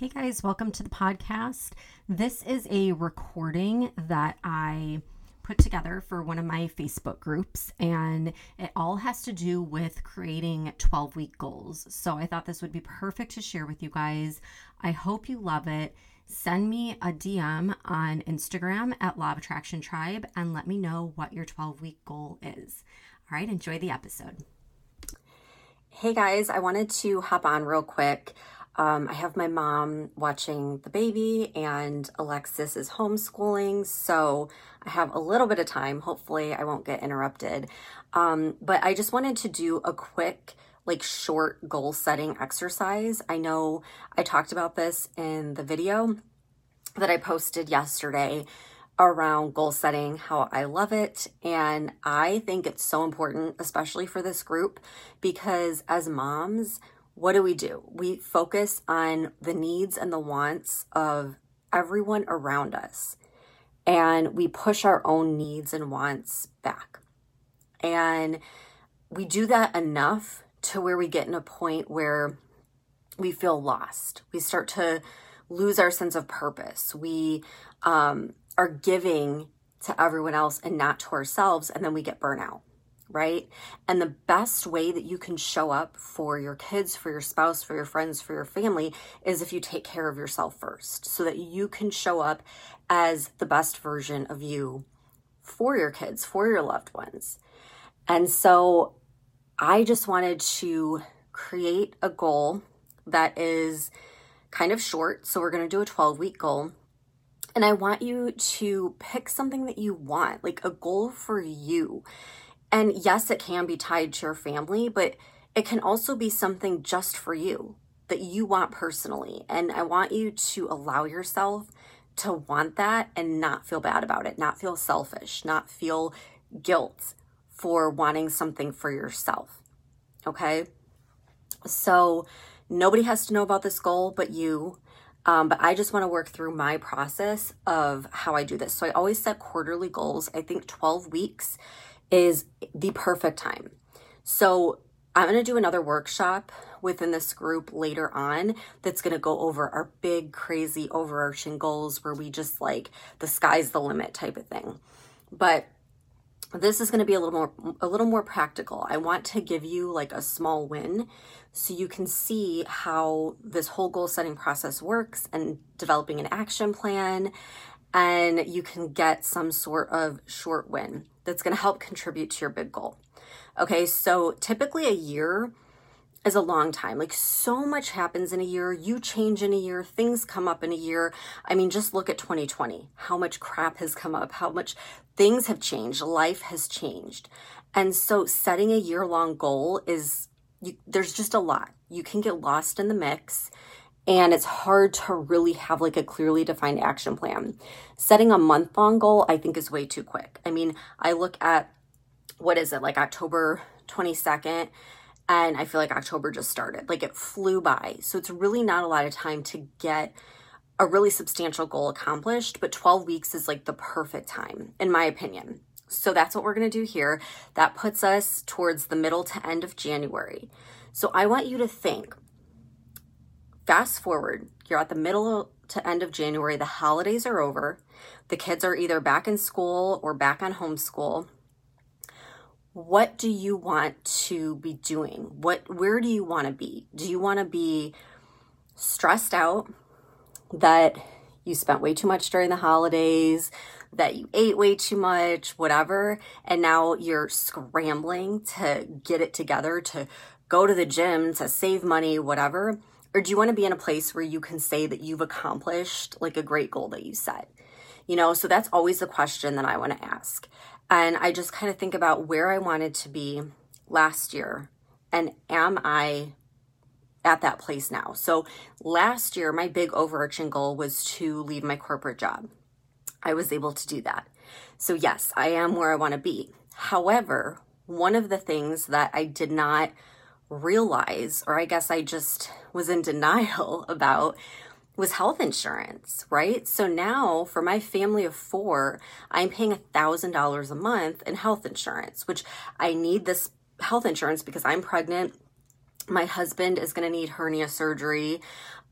Hey guys, welcome to the podcast. This is a recording that I put together for one of my Facebook groups, and it all has to do with creating 12 week goals. So I thought this would be perfect to share with you guys. I hope you love it. Send me a DM on Instagram at Law of Attraction Tribe and let me know what your 12 week goal is. All right, enjoy the episode. Hey guys, I wanted to hop on real quick. Um, I have my mom watching the baby, and Alexis is homeschooling. So I have a little bit of time. Hopefully, I won't get interrupted. Um, but I just wanted to do a quick, like, short goal setting exercise. I know I talked about this in the video that I posted yesterday around goal setting, how I love it. And I think it's so important, especially for this group, because as moms, what do we do? We focus on the needs and the wants of everyone around us, and we push our own needs and wants back. And we do that enough to where we get in a point where we feel lost. We start to lose our sense of purpose. We um, are giving to everyone else and not to ourselves, and then we get burnout right? And the best way that you can show up for your kids, for your spouse, for your friends, for your family is if you take care of yourself first so that you can show up as the best version of you for your kids, for your loved ones. And so I just wanted to create a goal that is kind of short. So we're going to do a 12 week goal. And I want you to pick something that you want, like a goal for you. And yes, it can be tied to your family, but it can also be something just for you that you want personally. And I want you to allow yourself to want that and not feel bad about it, not feel selfish, not feel guilt for wanting something for yourself. Okay? So nobody has to know about this goal but you. Um, but I just want to work through my process of how I do this. So I always set quarterly goals. I think 12 weeks is the perfect time. So I'm going to do another workshop within this group later on that's going to go over our big, crazy, overarching goals where we just like the sky's the limit type of thing. But this is going to be a little more a little more practical. I want to give you like a small win so you can see how this whole goal setting process works and developing an action plan and you can get some sort of short win that's going to help contribute to your big goal. Okay, so typically a year is a long time. Like so much happens in a year, you change in a year, things come up in a year. I mean, just look at 2020. How much crap has come up, how much things have changed, life has changed. And so setting a year long goal is you, there's just a lot. You can get lost in the mix and it's hard to really have like a clearly defined action plan. Setting a month long goal, I think, is way too quick. I mean, I look at what is it, like October 22nd, and I feel like October just started. Like it flew by. So it's really not a lot of time to get a really substantial goal accomplished, but 12 weeks is like the perfect time, in my opinion. So that's what we're to do here. That puts us towards the middle to end of January. So I want you to think Fast forward, you're at the middle to end of January, the holidays are over, the kids are either back in school or back on homeschool. What do you want to be doing? What where do you want to be? Do you want to be stressed out that you spent way too much during the holidays, that you ate way too much, whatever, and now you're scrambling to get it together to go to the gym to save money, whatever? Or do you want to be in a place where you can say that you've accomplished like a great goal that you set? You know, so that's always the question that I want to ask. And I just kind of think about where I wanted to be last year and am I at that place now. So last year, my big overarching goal was to leave my corporate job. I was able to do that. So, yes, I am where I want to be. However, one of the things that I did not realize, or I guess I just was in denial about, was health insurance, right? So now for my family of four, I'm paying $1,000 a month in health insurance, which I need this health insurance because I'm pregnant. My husband is going to need hernia surgery.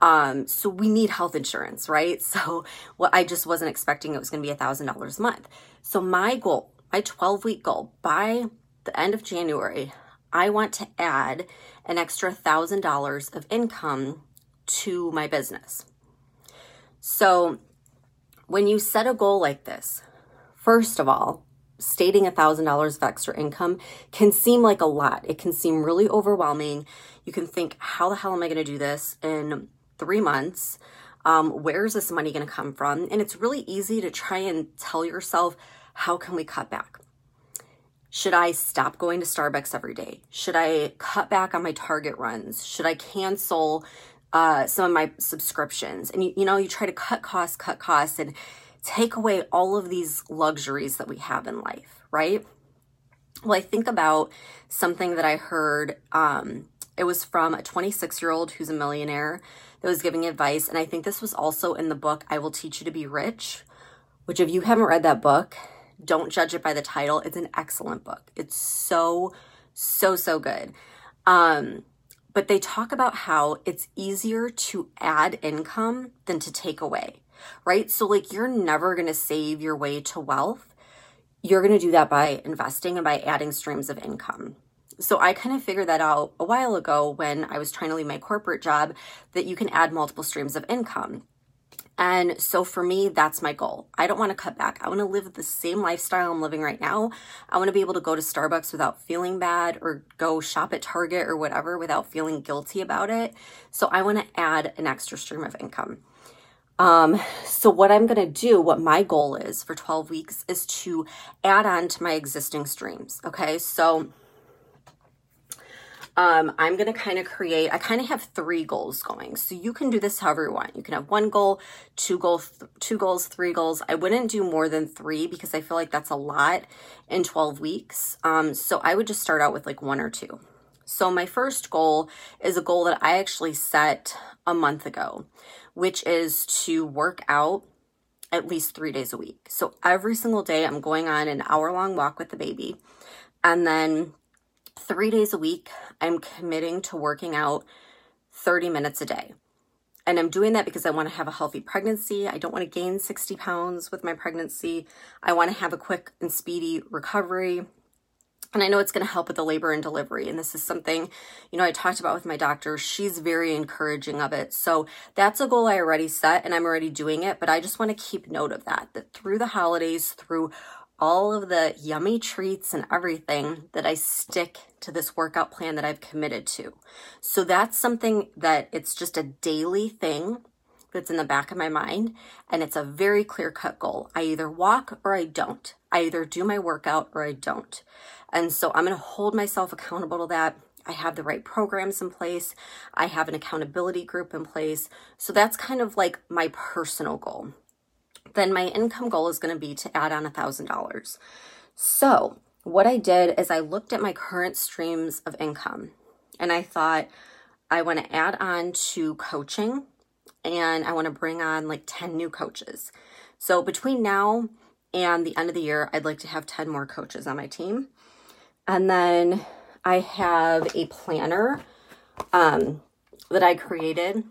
Um, so we need health insurance, right? So what I just wasn't expecting it was going to be a $1,000 a month. So my goal, my 12 week goal by the end of January, I want to add an extra $1,000 of income to my business. So when you set a goal like this, first of all, stating a $1,000 of extra income can seem like a lot. It can seem really overwhelming. You can think, how the hell am I going to do this in three months? Um, where's this money going to come from? And it's really easy to try and tell yourself, how can we cut back? Should I stop going to Starbucks every day? Should I cut back on my Target runs? Should I cancel uh, some of my subscriptions? And you, you know, you try to cut costs, cut costs, and take away all of these luxuries that we have in life, right? Well, I think about something that I heard. Um, it was from a 26 year old who's a millionaire that was giving advice. And I think this was also in the book, I Will Teach You to Be Rich, which, if you haven't read that book, don't judge it by the title. It's an excellent book. It's so, so, so good. Um, but they talk about how it's easier to add income than to take away, right? So, like, you're never going to save your way to wealth. You're going to do that by investing and by adding streams of income. So, I kind of figured that out a while ago when I was trying to leave my corporate job that you can add multiple streams of income. And so for me, that's my goal. I don't want to cut back. I want to live the same lifestyle I'm living right now. I want to be able to go to Starbucks without feeling bad or go shop at Target or whatever without feeling guilty about it. So I want to add an extra stream of income. Um, so what I'm going to do, what my goal is for 12 weeks is to add on to my existing streams. Okay. So um, I'm going to kind of create, I kind of have three goals going. So you can do this however you want. You can have one goal, two goals, two goals, three goals. I wouldn't do more than three because I feel like that's a lot in 12 weeks. Um, so I would just start out with like one or two. So my first goal is a goal that I actually set a month ago, which is to work out at least three days a week. So every single day I'm going on an hour long walk with the baby. And then three days a week, I'm committing to working out 30 minutes a day. And I'm doing that because I want to have a healthy pregnancy. I don't want to gain 60 pounds with my pregnancy. I want to have a quick and speedy recovery. And I know it's going to help with the labor and delivery. And this is something, you know, I talked about with my doctor. She's very encouraging of it. So that's a goal I already set and I'm already doing it. But I just want to keep note of that, that through the holidays, through all of the yummy treats and everything that I stick to this workout plan that I've committed to. So that's something that it's just a daily thing that's in the back of my mind and it's a very clear cut goal. I either walk or I don't. I either do my workout or I don't. And so I'm going to hold myself accountable to that. I have the right programs in place. I have an accountability group in place. So that's kind of like my personal goal then my income goal is going to be to add on a $1,000. So, what I did is I looked at my current streams of income and I thought I want to add on to coaching and I want to bring on like 10 new coaches. So, between now and the end of the year, I'd like to have 10 more coaches on my team. And then I have a planner um, that I created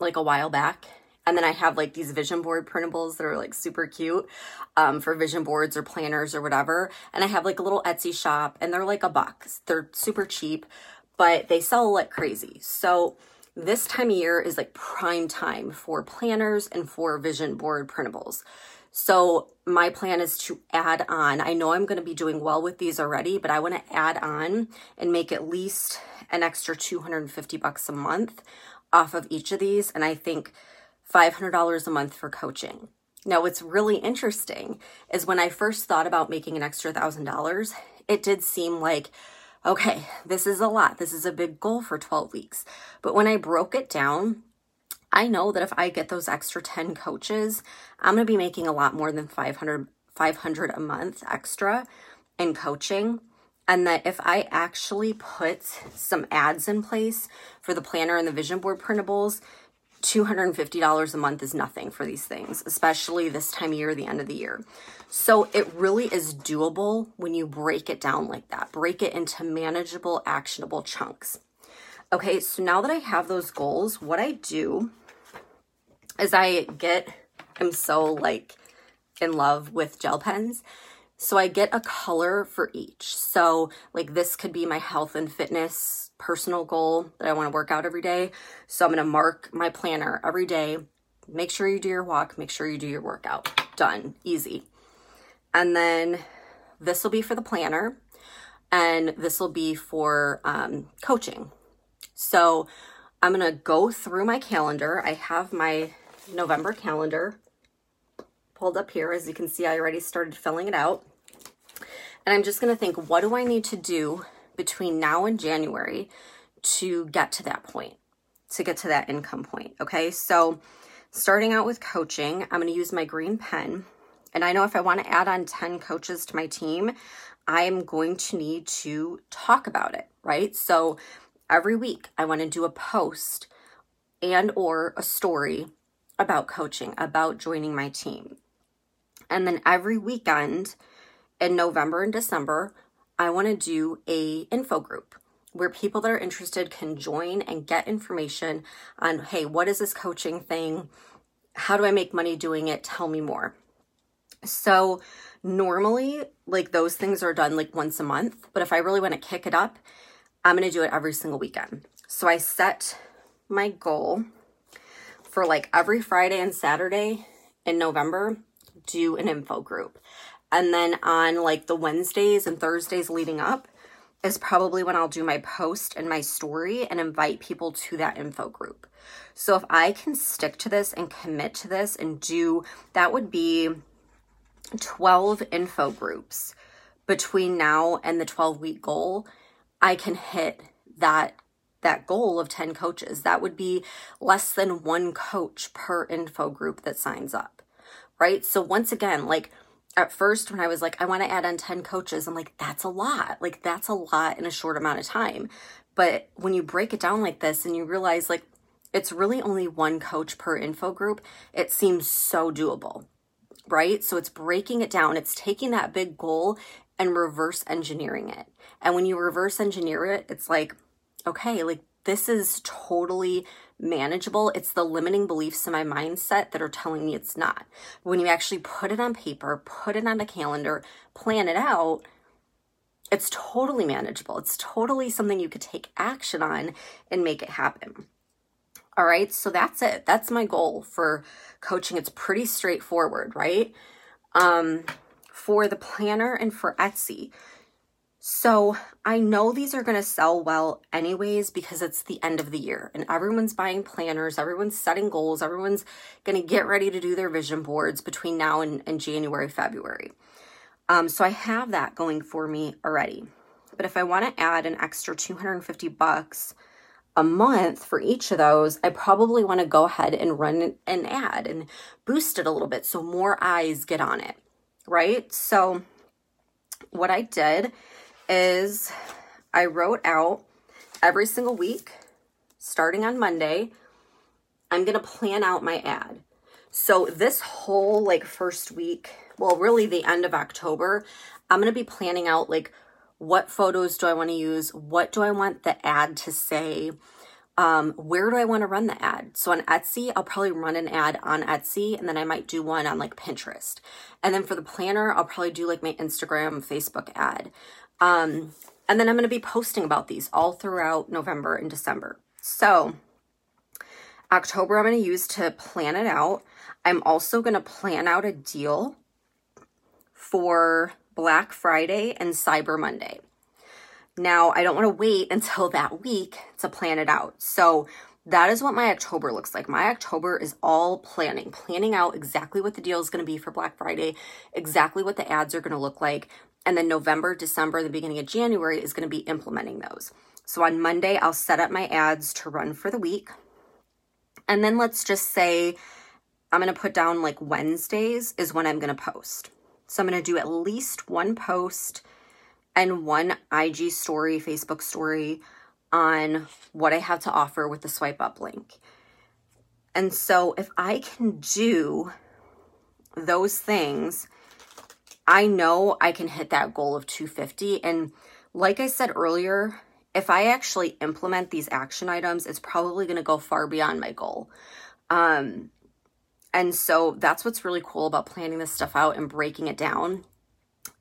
like a while back and then I have like these vision board printables that are like super cute um, for vision boards or planners or whatever. And I have like a little Etsy shop and they're like a buck. They're super cheap, but they sell like crazy. So this time of year is like prime time for planners and for vision board printables. So my plan is to add on. I know I'm going to be doing well with these already, but I want to add on and make at least an extra 250 bucks a month off of each of these. And I think $500 a month for coaching. Now, what's really interesting is when I first thought about making an extra $1,000, it did seem like okay, this is a lot. This is a big goal for 12 weeks. But when I broke it down, I know that if I get those extra 10 coaches, I'm going to be making a lot more than 500 500 a month extra in coaching and that if I actually put some ads in place for the planner and the vision board printables, $250 a month is nothing for these things, especially this time of year, the end of the year. So it really is doable when you break it down like that, break it into manageable, actionable chunks. Okay, so now that I have those goals, what I do is I get, I'm so like in love with gel pens. So I get a color for each. So, like, this could be my health and fitness personal goal that I want to work out every day. So, I'm going to mark my planner every day. Make sure you do your walk, make sure you do your workout. Done. Easy. And then this will be for the planner, and this will be for um, coaching. So, I'm going to go through my calendar. I have my November calendar pulled up here. As you can see, I already started filling it out. And I'm just going to think, what do I need to do between now and January to get to that point, to get to that income point? Okay, so starting out with coaching, I'm going to use my green pen. And I know if I want to add on 10 coaches to my team, I'm going to need to talk about it, right? So every week I want to do a post and or a story about coaching, about joining my team. And then every weekend in November and December, I want to do a info group where people that are interested can join and get information on, hey, what is this coaching thing? How do I make money doing it? Tell me more. So normally like those things are done like once a month, but if I really want to kick it up, I'm going to do it every single weekend. So I set my goal for like every Friday and Saturday in November do an info group. And then on like the Wednesdays and Thursdays leading up is probably when I'll do my post and my story and invite people to that info group. So if I can stick to this and commit to this and do that would be 12 info groups between now and the 12 week goal, I can hit that that goal of 10 coaches. That would be less than one coach per info group that signs up right? So once again, like at first when I was like, I want to add on 10 coaches, I'm like, that's a lot. Like that's a lot in a short amount of time. But when you break it down like this and you realize like it's really only one coach per info group, it seems so doable, right? So it's breaking it down. It's taking that big goal and reverse engineering it. And when you reverse engineer it, it's like, okay, like this is totally manageable. It's the limiting beliefs in my mindset that are telling me it's not. When you actually put it on paper, put it on a calendar, plan it out, it's totally manageable. It's totally something you could take action on and make it happen. All right, so that's it. That's my goal for coaching. It's pretty straightforward, right? Um, for the planner and for Etsy, so I know these are going to sell well anyways because it's the end of the year and everyone's buying planners, everyone's setting goals, everyone's going to get ready to do their vision boards between now and, and January, February. Um, so I have that going for me already. But if I want to add an extra 250 bucks a month for each of those, I probably want to go ahead and run an ad and boost it a little bit so more eyes get on it, right? So what I did is I wrote out every single week, starting on Monday, I'm going to plan out my ad. So this whole like first week, well, really the end of October, I'm going to be planning out like what photos do I want to use? What do I want the ad to say? Um, where do I want to run the ad? So on Etsy, I'll probably run an ad on Etsy and then I might do one on like Pinterest. And then for the planner, I'll probably do like my Instagram, Facebook ad. Um, and then I'm going to be posting about these all throughout November and December. So, October, I'm going to use to plan it out. I'm also going to plan out a deal for Black Friday and Cyber Monday. Now, I don't want to wait until that week to plan it out. So, that is what my October looks like. My October is all planning, planning out exactly what the deal is going to be for Black Friday, exactly what the ads are going to look like. And then November, December, the beginning of January is going to be implementing those. So on Monday, I'll set up my ads to run for the week. And then let's just say I'm going to put down like Wednesdays is when I'm going to post. So I'm going to do at least one post and one IG story, Facebook story on what I have to offer with the swipe up link. And so if I can do those things, I know I can hit that goal of 250. And like I said earlier, if I actually implement these action items, it's probably going to go far beyond my goal. Um, and so that's what's really cool about planning this stuff out and breaking it down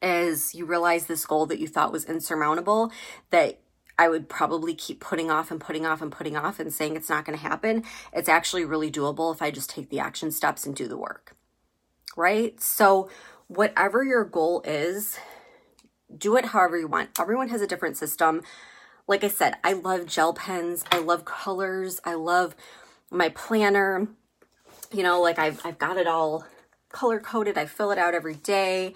is you realize this goal that you thought was insurmountable that I would probably keep putting off and putting off and putting off and saying it's not going to happen. It's actually really doable if I just take the action steps and do the work. Right? So, whatever your goal is, do it however you want. Everyone has a different system. Like I said, I love gel pens, I love colors, I love my planner. You know, like I've I've got it all color coded. I fill it out every day.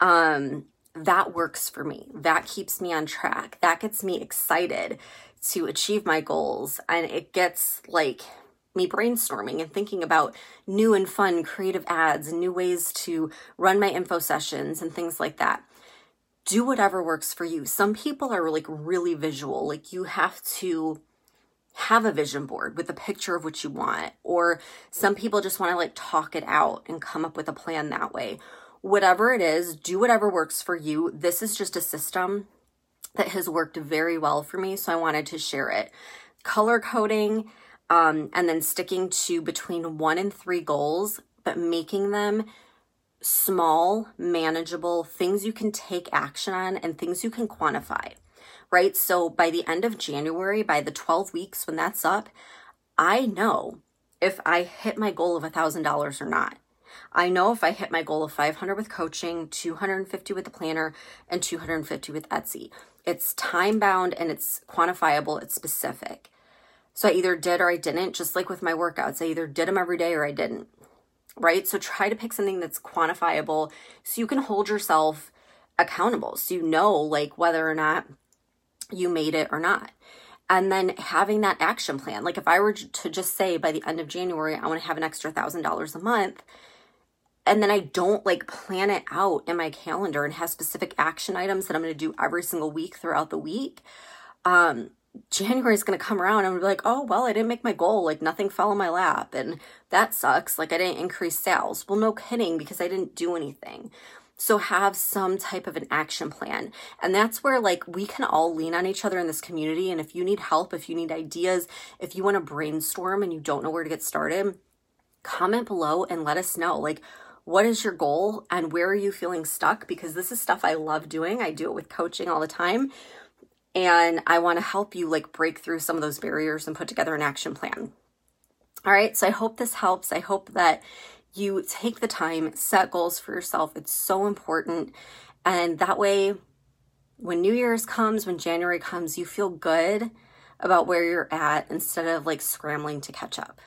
Um that works for me. That keeps me on track. That gets me excited to achieve my goals. And it gets like me brainstorming and thinking about new and fun creative ads and new ways to run my info sessions and things like that. Do whatever works for you. Some people are like really visual, like you have to have a vision board with a picture of what you want, or some people just want to like talk it out and come up with a plan that way whatever it is, do whatever works for you. This is just a system that has worked very well for me, so I wanted to share it. Color coding, um, and then sticking to between one and three goals, but making them small, manageable things you can take action on and things you can quantify, right? So by the end of January, by the 12 weeks when that's up, I know if I hit my goal of a $1,000 or not. I know if I hit my goal of 500 with coaching, 250 with the planner, and 250 with Etsy. It's time bound and it's quantifiable, it's specific. So I either did or I didn't, just like with my workouts. I either did them every day or I didn't, right? So try to pick something that's quantifiable so you can hold yourself accountable. So you know, like, whether or not you made it or not. And then having that action plan. Like, if I were to just say by the end of January, I want to have an extra thousand dollars a month, and then I don't like plan it out in my calendar and have specific action items that I'm going to do every single week throughout the week, um, January is going to come around and I'm going to be like, oh, well, I didn't make my goal. Like nothing fell in my lap. And that sucks. Like I didn't increase sales. Well, no kidding because I didn't do anything. So have some type of an action plan. And that's where like we can all lean on each other in this community. And if you need help, if you need ideas, if you want to brainstorm and you don't know where to get started, comment below and let us know. Like, what is your goal and where are you feeling stuck? Because this is stuff I love doing. I do it with coaching all the time. And I want to help you like break through some of those barriers and put together an action plan. All right. So I hope this helps. I hope that you take the time, set goals for yourself. It's so important. And that way, when New Year's comes, when January comes, you feel good about where you're at instead of like scrambling to catch up.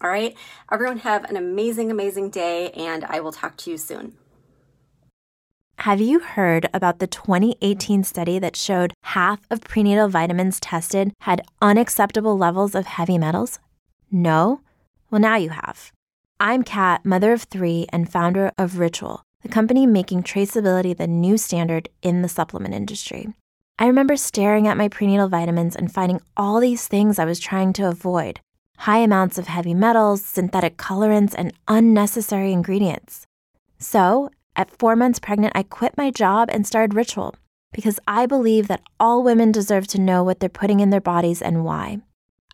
All right. Everyone have an amazing, amazing day, and I will talk to you soon. Have you heard about the 2018 study that showed half of prenatal vitamins tested had unacceptable levels of heavy metals? No? Well, now you have. I'm Kat, mother of three and founder of Ritual, the company making traceability the new standard in the supplement industry. I remember staring at my prenatal vitamins and finding all these things I was trying to avoid high amounts of heavy metals, synthetic colorants, and unnecessary ingredients. So, at four months pregnant, I quit my job and started Ritual because I believe that all women deserve to know what they're putting in their bodies and why.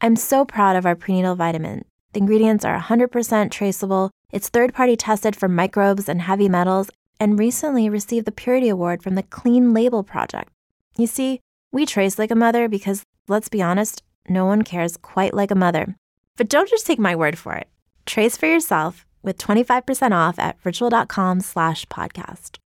I'm so proud of our prenatal vitamin. The ingredients are 100% traceable, it's third party tested for microbes and heavy metals, and recently received the Purity Award from the Clean Label Project. You see, we trace like a mother because, let's be honest, no one cares quite like a mother. But don't just take my word for it. Trace for yourself with 25% off at ritual.com slash podcast.